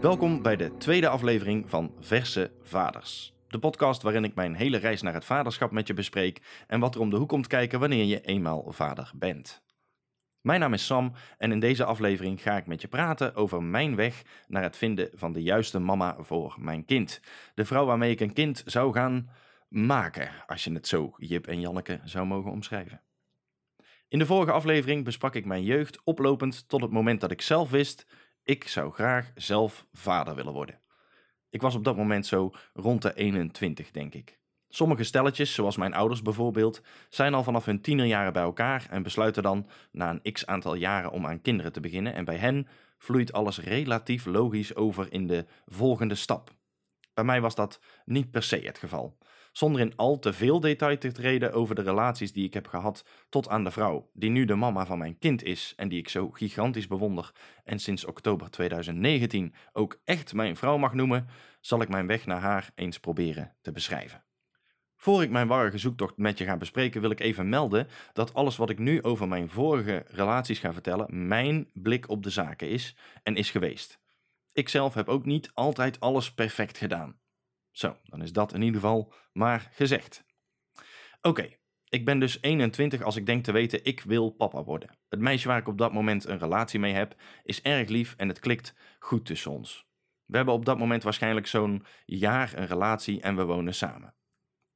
Welkom bij de tweede aflevering van Verse Vaders. De podcast waarin ik mijn hele reis naar het vaderschap met je bespreek en wat er om de hoek komt kijken wanneer je eenmaal vader bent. Mijn naam is Sam en in deze aflevering ga ik met je praten over mijn weg naar het vinden van de juiste mama voor mijn kind. De vrouw waarmee ik een kind zou gaan maken, als je het zo Jip en Janneke zou mogen omschrijven. In de vorige aflevering besprak ik mijn jeugd oplopend tot het moment dat ik zelf wist, ik zou graag zelf vader willen worden. Ik was op dat moment zo rond de 21, denk ik. Sommige stelletjes, zoals mijn ouders bijvoorbeeld, zijn al vanaf hun tienerjaren bij elkaar en besluiten dan na een x aantal jaren om aan kinderen te beginnen. En bij hen vloeit alles relatief logisch over in de volgende stap. Bij mij was dat niet per se het geval. Zonder in al te veel detail te treden over de relaties die ik heb gehad tot aan de vrouw, die nu de mama van mijn kind is en die ik zo gigantisch bewonder en sinds oktober 2019 ook echt mijn vrouw mag noemen, zal ik mijn weg naar haar eens proberen te beschrijven. Voor ik mijn warrige zoektocht met je ga bespreken, wil ik even melden dat alles wat ik nu over mijn vorige relaties ga vertellen, mijn blik op de zaken is en is geweest. Ik zelf heb ook niet altijd alles perfect gedaan. Zo, dan is dat in ieder geval maar gezegd. Oké, ik ben dus 21 als ik denk te weten ik wil papa worden. Het meisje waar ik op dat moment een relatie mee heb is erg lief en het klikt goed tussen ons. We hebben op dat moment waarschijnlijk zo'n jaar een relatie en we wonen samen.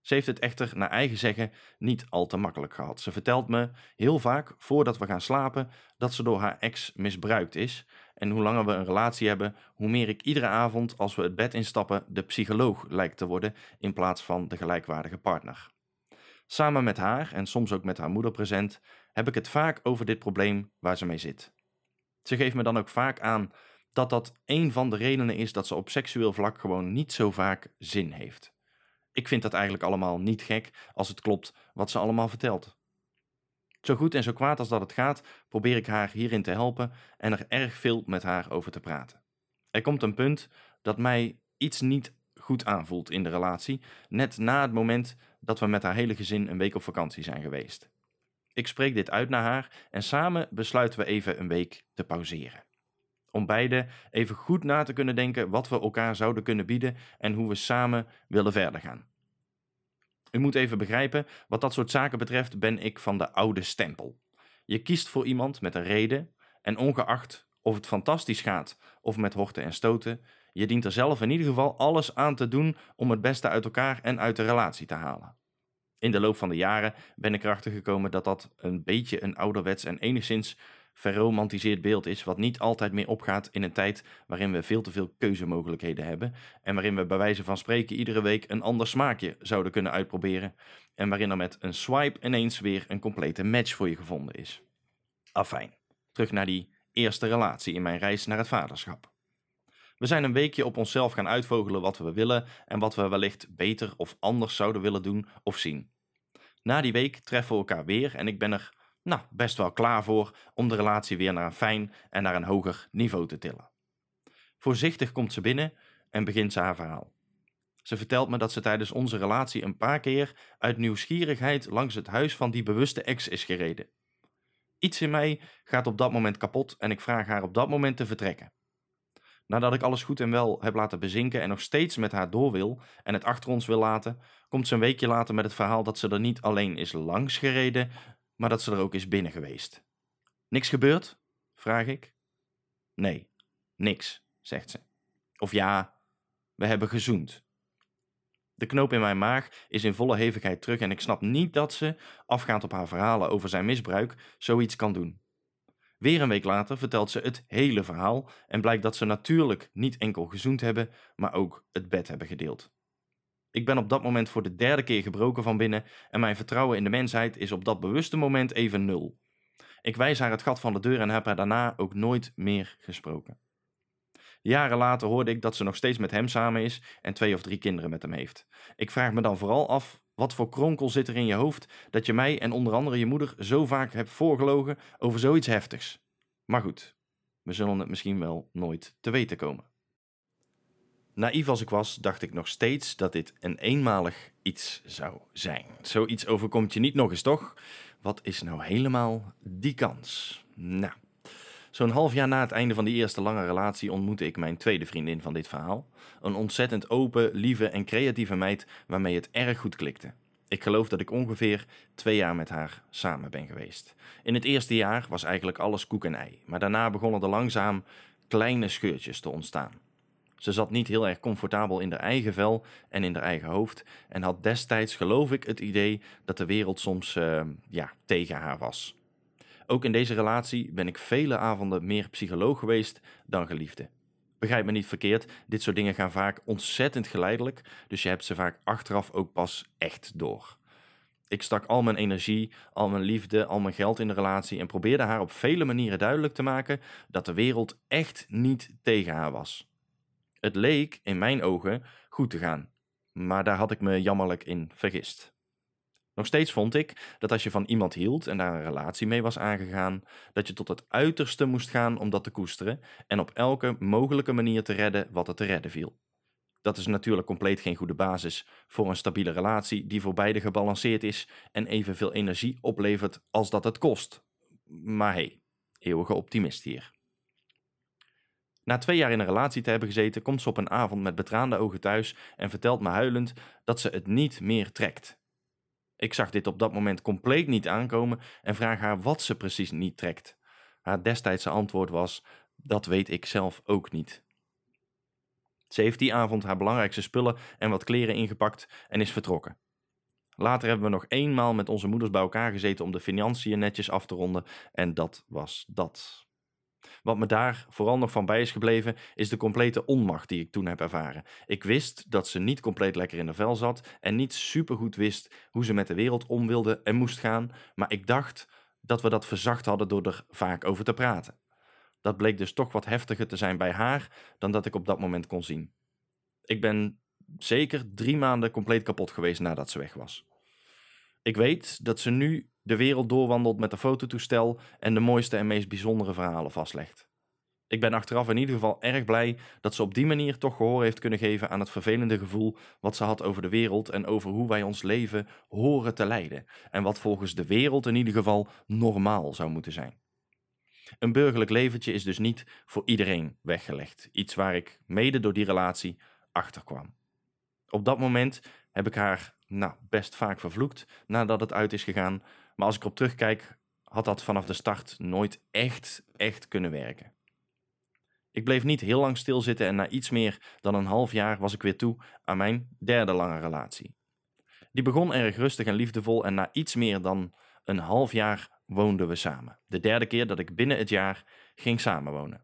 Ze heeft het echter naar eigen zeggen niet al te makkelijk gehad. Ze vertelt me heel vaak voordat we gaan slapen dat ze door haar ex misbruikt is. En hoe langer we een relatie hebben, hoe meer ik iedere avond als we het bed instappen de psycholoog lijkt te worden in plaats van de gelijkwaardige partner. Samen met haar en soms ook met haar moeder present heb ik het vaak over dit probleem waar ze mee zit. Ze geeft me dan ook vaak aan dat dat een van de redenen is dat ze op seksueel vlak gewoon niet zo vaak zin heeft. Ik vind dat eigenlijk allemaal niet gek als het klopt wat ze allemaal vertelt. Zo goed en zo kwaad als dat het gaat, probeer ik haar hierin te helpen en er erg veel met haar over te praten. Er komt een punt dat mij iets niet goed aanvoelt in de relatie, net na het moment dat we met haar hele gezin een week op vakantie zijn geweest. Ik spreek dit uit naar haar en samen besluiten we even een week te pauzeren. Om beide even goed na te kunnen denken wat we elkaar zouden kunnen bieden en hoe we samen willen verder gaan. U moet even begrijpen, wat dat soort zaken betreft ben ik van de oude stempel. Je kiest voor iemand met een reden en ongeacht of het fantastisch gaat of met horten en stoten, je dient er zelf in ieder geval alles aan te doen om het beste uit elkaar en uit de relatie te halen. In de loop van de jaren ben ik erachter gekomen dat dat een beetje een ouderwets en enigszins verromantiseerd beeld is, wat niet altijd meer opgaat in een tijd waarin we veel te veel keuzemogelijkheden hebben en waarin we bij wijze van spreken iedere week een ander smaakje zouden kunnen uitproberen en waarin er met een swipe ineens weer een complete match voor je gevonden is. Afijn, terug naar die eerste relatie in mijn reis naar het vaderschap. We zijn een weekje op onszelf gaan uitvogelen wat we willen en wat we wellicht beter of anders zouden willen doen of zien. Na die week treffen we elkaar weer en ik ben er nou, best wel klaar voor om de relatie weer naar een fijn en naar een hoger niveau te tillen. Voorzichtig komt ze binnen en begint ze haar verhaal. Ze vertelt me dat ze tijdens onze relatie een paar keer uit nieuwsgierigheid langs het huis van die bewuste ex is gereden. Iets in mij gaat op dat moment kapot en ik vraag haar op dat moment te vertrekken. Nadat ik alles goed en wel heb laten bezinken en nog steeds met haar door wil en het achter ons wil laten, komt ze een weekje later met het verhaal dat ze er niet alleen is langs gereden, maar dat ze er ook is binnen geweest. Niks gebeurd? vraag ik. Nee, niks, zegt ze. Of ja, we hebben gezoend. De knoop in mijn maag is in volle hevigheid terug en ik snap niet dat ze, afgaand op haar verhalen over zijn misbruik, zoiets kan doen. Weer een week later vertelt ze het hele verhaal en blijkt dat ze natuurlijk niet enkel gezoend hebben, maar ook het bed hebben gedeeld. Ik ben op dat moment voor de derde keer gebroken van binnen en mijn vertrouwen in de mensheid is op dat bewuste moment even nul. Ik wijs haar het gat van de deur en heb haar daarna ook nooit meer gesproken. Jaren later hoorde ik dat ze nog steeds met hem samen is en twee of drie kinderen met hem heeft. Ik vraag me dan vooral af, wat voor kronkel zit er in je hoofd dat je mij en onder andere je moeder zo vaak hebt voorgelogen over zoiets heftigs? Maar goed, we zullen het misschien wel nooit te weten komen. Naïef als ik was, dacht ik nog steeds dat dit een eenmalig iets zou zijn. Zoiets overkomt je niet nog eens, toch? Wat is nou helemaal die kans? Nou, Zo'n half jaar na het einde van die eerste lange relatie ontmoette ik mijn tweede vriendin van dit verhaal. Een ontzettend open, lieve en creatieve meid waarmee het erg goed klikte. Ik geloof dat ik ongeveer twee jaar met haar samen ben geweest. In het eerste jaar was eigenlijk alles koek en ei, maar daarna begonnen er langzaam kleine scheurtjes te ontstaan. Ze zat niet heel erg comfortabel in haar eigen vel en in haar eigen hoofd en had destijds, geloof ik, het idee dat de wereld soms uh, ja, tegen haar was. Ook in deze relatie ben ik vele avonden meer psycholoog geweest dan geliefde. Begrijp me niet verkeerd, dit soort dingen gaan vaak ontzettend geleidelijk, dus je hebt ze vaak achteraf ook pas echt door. Ik stak al mijn energie, al mijn liefde, al mijn geld in de relatie en probeerde haar op vele manieren duidelijk te maken dat de wereld echt niet tegen haar was. Het leek, in mijn ogen, goed te gaan, maar daar had ik me jammerlijk in vergist. Nog steeds vond ik dat als je van iemand hield en daar een relatie mee was aangegaan, dat je tot het uiterste moest gaan om dat te koesteren en op elke mogelijke manier te redden wat er te redden viel. Dat is natuurlijk compleet geen goede basis voor een stabiele relatie die voor beide gebalanceerd is en evenveel energie oplevert als dat het kost. Maar hey, eeuwige optimist hier. Na twee jaar in een relatie te hebben gezeten, komt ze op een avond met betraande ogen thuis en vertelt me huilend dat ze het niet meer trekt. Ik zag dit op dat moment compleet niet aankomen en vraag haar wat ze precies niet trekt. Haar destijdse antwoord was: Dat weet ik zelf ook niet. Ze heeft die avond haar belangrijkste spullen en wat kleren ingepakt en is vertrokken. Later hebben we nog eenmaal met onze moeders bij elkaar gezeten om de financiën netjes af te ronden en dat was dat. Wat me daar vooral nog van bij is gebleven, is de complete onmacht die ik toen heb ervaren. Ik wist dat ze niet compleet lekker in de vel zat en niet supergoed wist hoe ze met de wereld om wilde en moest gaan, maar ik dacht dat we dat verzacht hadden door er vaak over te praten. Dat bleek dus toch wat heftiger te zijn bij haar dan dat ik op dat moment kon zien. Ik ben zeker drie maanden compleet kapot geweest nadat ze weg was. Ik weet dat ze nu de wereld doorwandelt met een fototoestel en de mooiste en meest bijzondere verhalen vastlegt. Ik ben achteraf in ieder geval erg blij dat ze op die manier toch gehoor heeft kunnen geven aan het vervelende gevoel wat ze had over de wereld en over hoe wij ons leven horen te leiden en wat volgens de wereld in ieder geval normaal zou moeten zijn. Een burgerlijk leventje is dus niet voor iedereen weggelegd, iets waar ik mede door die relatie achter kwam. Op dat moment heb ik haar nou, best vaak vervloekt nadat het uit is gegaan, maar als ik erop terugkijk, had dat vanaf de start nooit echt, echt kunnen werken. Ik bleef niet heel lang stilzitten en na iets meer dan een half jaar was ik weer toe aan mijn derde lange relatie. Die begon erg rustig en liefdevol en na iets meer dan een half jaar woonden we samen. De derde keer dat ik binnen het jaar ging samenwonen.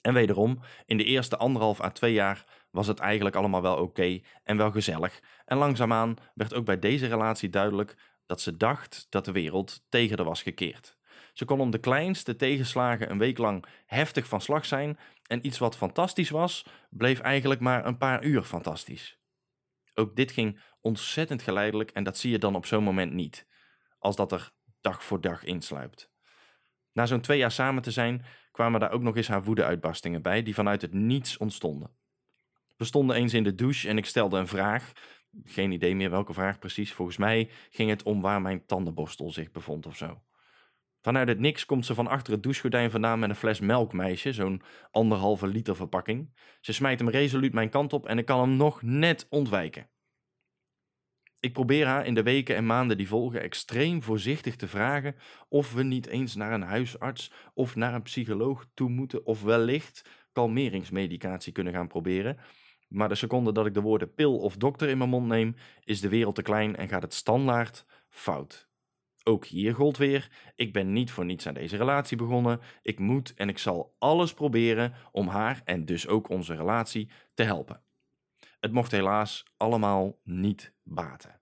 En wederom, in de eerste anderhalf à twee jaar was het eigenlijk allemaal wel oké en wel gezellig. En langzaamaan werd ook bij deze relatie duidelijk dat ze dacht dat de wereld tegen haar was gekeerd. Ze kon om de kleinste tegenslagen een week lang heftig van slag zijn en iets wat fantastisch was, bleef eigenlijk maar een paar uur fantastisch. Ook dit ging ontzettend geleidelijk en dat zie je dan op zo'n moment niet, als dat er dag voor dag insluipt. Na zo'n twee jaar samen te zijn, kwamen daar ook nog eens haar woedeuitbarstingen bij, die vanuit het niets ontstonden. We stonden eens in de douche en ik stelde een vraag, geen idee meer welke vraag precies. Volgens mij ging het om waar mijn tandenborstel zich bevond of zo. Vanuit het niks komt ze van achter het douchegordijn vandaan met een fles melkmeisje, zo'n anderhalve liter verpakking. Ze smijt hem resoluut mijn kant op en ik kan hem nog net ontwijken. Ik probeer haar in de weken en maanden die volgen extreem voorzichtig te vragen of we niet eens naar een huisarts of naar een psycholoog toe moeten of wellicht kalmeringsmedicatie kunnen gaan proberen. Maar de seconde dat ik de woorden pil of dokter in mijn mond neem, is de wereld te klein en gaat het standaard fout. Ook hier gold weer: ik ben niet voor niets aan deze relatie begonnen. Ik moet en ik zal alles proberen om haar en dus ook onze relatie te helpen. Het mocht helaas allemaal niet baten.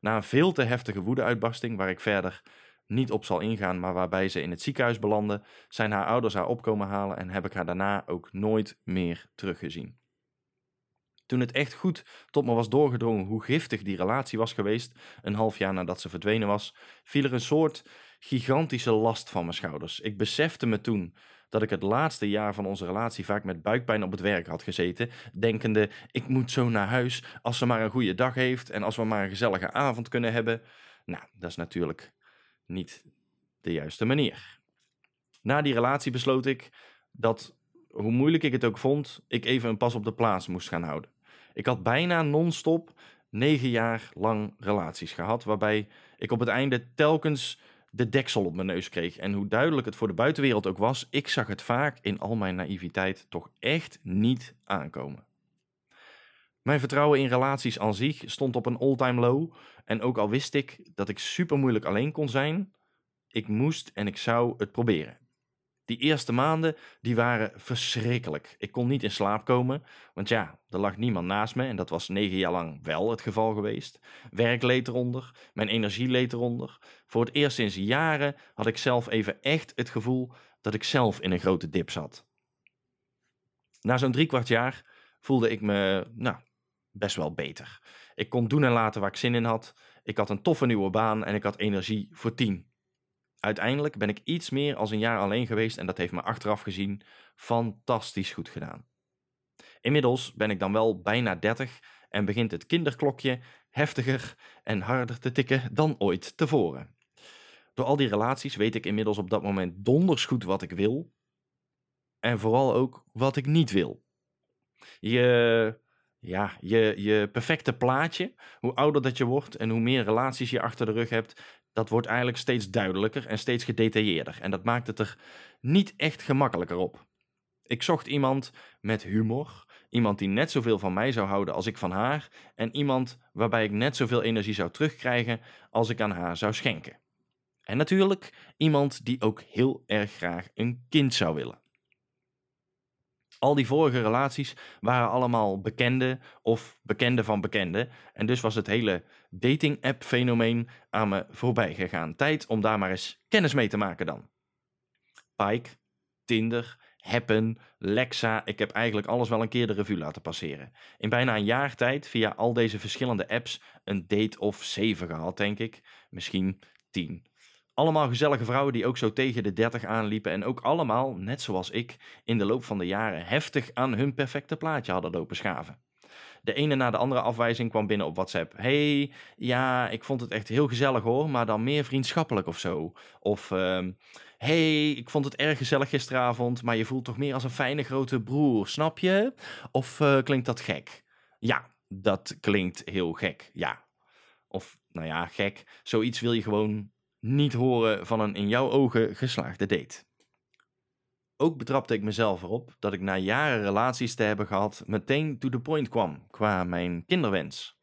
Na een veel te heftige woedeuitbarsting, waar ik verder niet op zal ingaan, maar waarbij ze in het ziekenhuis belandde, zijn haar ouders haar opkomen halen en heb ik haar daarna ook nooit meer teruggezien. Toen het echt goed tot me was doorgedrongen hoe giftig die relatie was geweest, een half jaar nadat ze verdwenen was, viel er een soort gigantische last van mijn schouders. Ik besefte me toen dat ik het laatste jaar van onze relatie vaak met buikpijn op het werk had gezeten, denkende: ik moet zo naar huis als ze maar een goede dag heeft en als we maar een gezellige avond kunnen hebben. Nou, dat is natuurlijk niet de juiste manier. Na die relatie besloot ik dat, hoe moeilijk ik het ook vond, ik even een pas op de plaats moest gaan houden. Ik had bijna non-stop negen jaar lang relaties gehad, waarbij ik op het einde telkens de deksel op mijn neus kreeg. En hoe duidelijk het voor de buitenwereld ook was, ik zag het vaak in al mijn naïviteit toch echt niet aankomen. Mijn vertrouwen in relaties aan zich stond op een all-time low. En ook al wist ik dat ik super moeilijk alleen kon zijn, ik moest en ik zou het proberen. Die eerste maanden, die waren verschrikkelijk. Ik kon niet in slaap komen, want ja, er lag niemand naast me en dat was negen jaar lang wel het geval geweest. Werk leed eronder, mijn energie leed eronder. Voor het eerst sinds jaren had ik zelf even echt het gevoel dat ik zelf in een grote dip zat. Na zo'n drie kwart jaar voelde ik me, nou, best wel beter. Ik kon doen en laten waar ik zin in had. Ik had een toffe nieuwe baan en ik had energie voor tien. Uiteindelijk ben ik iets meer als een jaar alleen geweest en dat heeft me achteraf gezien fantastisch goed gedaan. Inmiddels ben ik dan wel bijna 30 en begint het kinderklokje heftiger en harder te tikken dan ooit tevoren. Door al die relaties weet ik inmiddels op dat moment donders goed wat ik wil en vooral ook wat ik niet wil. Je, ja, je, je perfecte plaatje, hoe ouder dat je wordt en hoe meer relaties je achter de rug hebt, dat wordt eigenlijk steeds duidelijker en steeds gedetailleerder. En dat maakt het er niet echt gemakkelijker op. Ik zocht iemand met humor, iemand die net zoveel van mij zou houden als ik van haar, en iemand waarbij ik net zoveel energie zou terugkrijgen als ik aan haar zou schenken. En natuurlijk iemand die ook heel erg graag een kind zou willen. Al die vorige relaties waren allemaal bekende of bekende van bekenden. En dus was het hele dating-app fenomeen aan me voorbij gegaan. Tijd om daar maar eens kennis mee te maken dan. Pike, Tinder, Happen, Lexa. Ik heb eigenlijk alles wel een keer de revue laten passeren. In bijna een jaar tijd via al deze verschillende apps een date of zeven gehad, denk ik. Misschien tien. Allemaal gezellige vrouwen die ook zo tegen de 30 aanliepen en ook allemaal, net zoals ik, in de loop van de jaren heftig aan hun perfecte plaatje hadden lopen schaven. De ene na de andere afwijzing kwam binnen op WhatsApp. hey, ja, ik vond het echt heel gezellig hoor, maar dan meer vriendschappelijk of zo. Of, uh, hey, ik vond het erg gezellig gisteravond, maar je voelt toch meer als een fijne grote broer, snap je? Of uh, klinkt dat gek? Ja, dat klinkt heel gek, ja. Of, nou ja, gek. Zoiets wil je gewoon niet horen van een in jouw ogen geslaagde date. Ook betrapte ik mezelf erop dat ik na jaren relaties te hebben gehad meteen to the point kwam qua mijn kinderwens.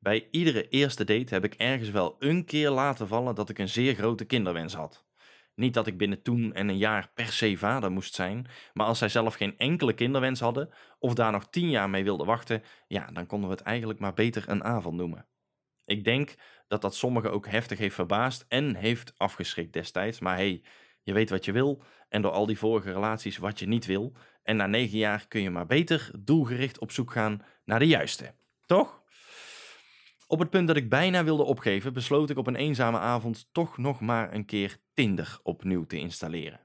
Bij iedere eerste date heb ik ergens wel een keer laten vallen dat ik een zeer grote kinderwens had. Niet dat ik binnen toen en een jaar per se vader moest zijn, maar als zij zelf geen enkele kinderwens hadden of daar nog tien jaar mee wilden wachten, ja, dan konden we het eigenlijk maar beter een avond noemen. Ik denk dat dat sommigen ook heftig heeft verbaasd en heeft afgeschrikt destijds. Maar hey, je weet wat je wil en door al die vorige relaties wat je niet wil. En na negen jaar kun je maar beter doelgericht op zoek gaan naar de juiste. Toch? Op het punt dat ik bijna wilde opgeven, besloot ik op een eenzame avond toch nog maar een keer Tinder opnieuw te installeren.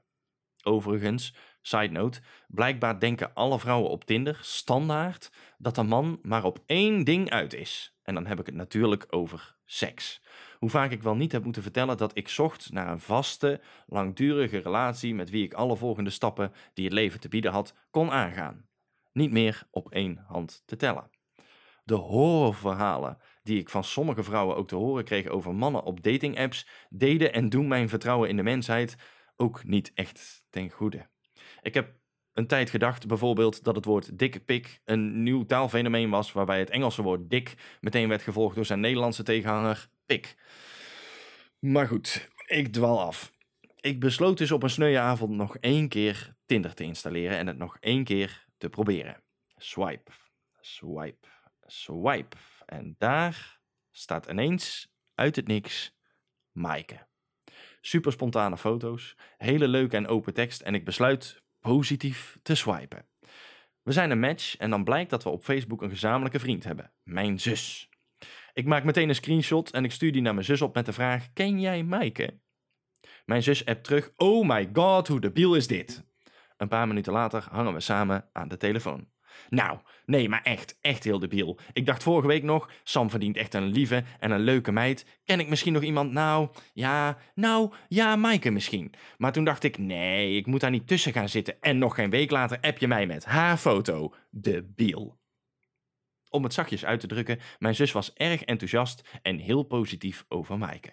Overigens, side note, blijkbaar denken alle vrouwen op Tinder standaard dat een man maar op één ding uit is. En dan heb ik het natuurlijk over seks. Hoe vaak ik wel niet heb moeten vertellen dat ik zocht naar een vaste, langdurige relatie met wie ik alle volgende stappen die het leven te bieden had, kon aangaan. Niet meer op één hand te tellen. De horrorverhalen die ik van sommige vrouwen ook te horen kreeg over mannen op datingapps, deden en doen mijn vertrouwen in de mensheid ook niet echt ten goede. Ik heb een tijd gedacht bijvoorbeeld dat het woord dikke pik een nieuw taalfenomeen was, waarbij het Engelse woord dik meteen werd gevolgd door zijn Nederlandse tegenhanger pik. Maar goed, ik dwal af. Ik besloot dus op een sneuwe avond nog één keer Tinder te installeren en het nog één keer te proberen. Swipe, swipe, swipe. En daar staat ineens uit het niks Maaike. Super spontane foto's, hele leuke en open tekst en ik besluit positief te swipen. We zijn een match en dan blijkt dat we op Facebook een gezamenlijke vriend hebben, mijn zus. Ik maak meteen een screenshot en ik stuur die naar mijn zus op met de vraag: Ken jij Maaike? Mijn zus appt terug: Oh my god, hoe debiel is dit? Een paar minuten later hangen we samen aan de telefoon. Nou, nee, maar echt, echt heel debiel. Ik dacht vorige week nog, Sam verdient echt een lieve en een leuke meid. Ken ik misschien nog iemand? Nou, ja, nou, ja, Maaike misschien. Maar toen dacht ik, nee, ik moet daar niet tussen gaan zitten. En nog geen week later app je mij met haar foto. Debiel. Om het zachtjes uit te drukken, mijn zus was erg enthousiast en heel positief over Maaike.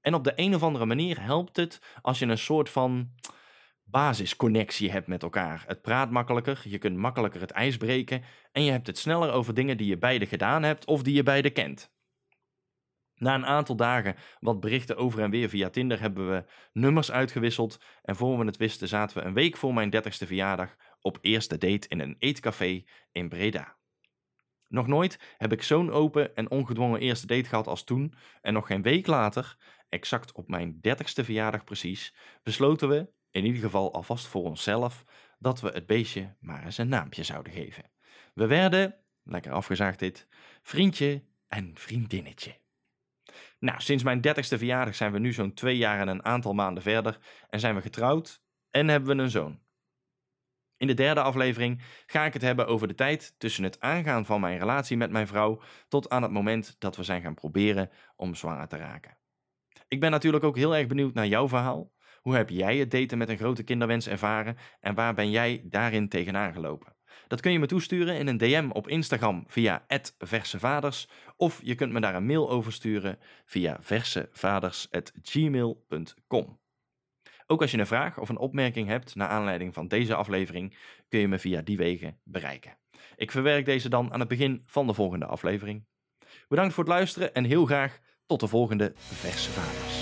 En op de een of andere manier helpt het als je een soort van basisconnectie hebt met elkaar. Het praat makkelijker, je kunt makkelijker het ijs breken en je hebt het sneller over dingen die je beide gedaan hebt of die je beide kent. Na een aantal dagen wat berichten over en weer via Tinder hebben we nummers uitgewisseld en voor we het wisten zaten we een week voor mijn 30ste verjaardag op eerste date in een eetcafé in Breda. Nog nooit heb ik zo'n open en ongedwongen eerste date gehad als toen en nog geen week later, exact op mijn 30ste verjaardag precies, besloten we in ieder geval alvast voor onszelf, dat we het beestje maar eens een naampje zouden geven. We werden, lekker afgezaagd dit, vriendje en vriendinnetje. Nou, sinds mijn dertigste verjaardag zijn we nu zo'n twee jaar en een aantal maanden verder en zijn we getrouwd en hebben we een zoon. In de derde aflevering ga ik het hebben over de tijd tussen het aangaan van mijn relatie met mijn vrouw tot aan het moment dat we zijn gaan proberen om zwanger te raken. Ik ben natuurlijk ook heel erg benieuwd naar jouw verhaal. Hoe heb jij het daten met een grote kinderwens ervaren en waar ben jij daarin tegenaan gelopen? Dat kun je me toesturen in een DM op Instagram via versevaders of je kunt me daar een mail over sturen via versevaders.gmail.com. Ook als je een vraag of een opmerking hebt naar aanleiding van deze aflevering, kun je me via die wegen bereiken. Ik verwerk deze dan aan het begin van de volgende aflevering. Bedankt voor het luisteren en heel graag tot de volgende Verse Vaders.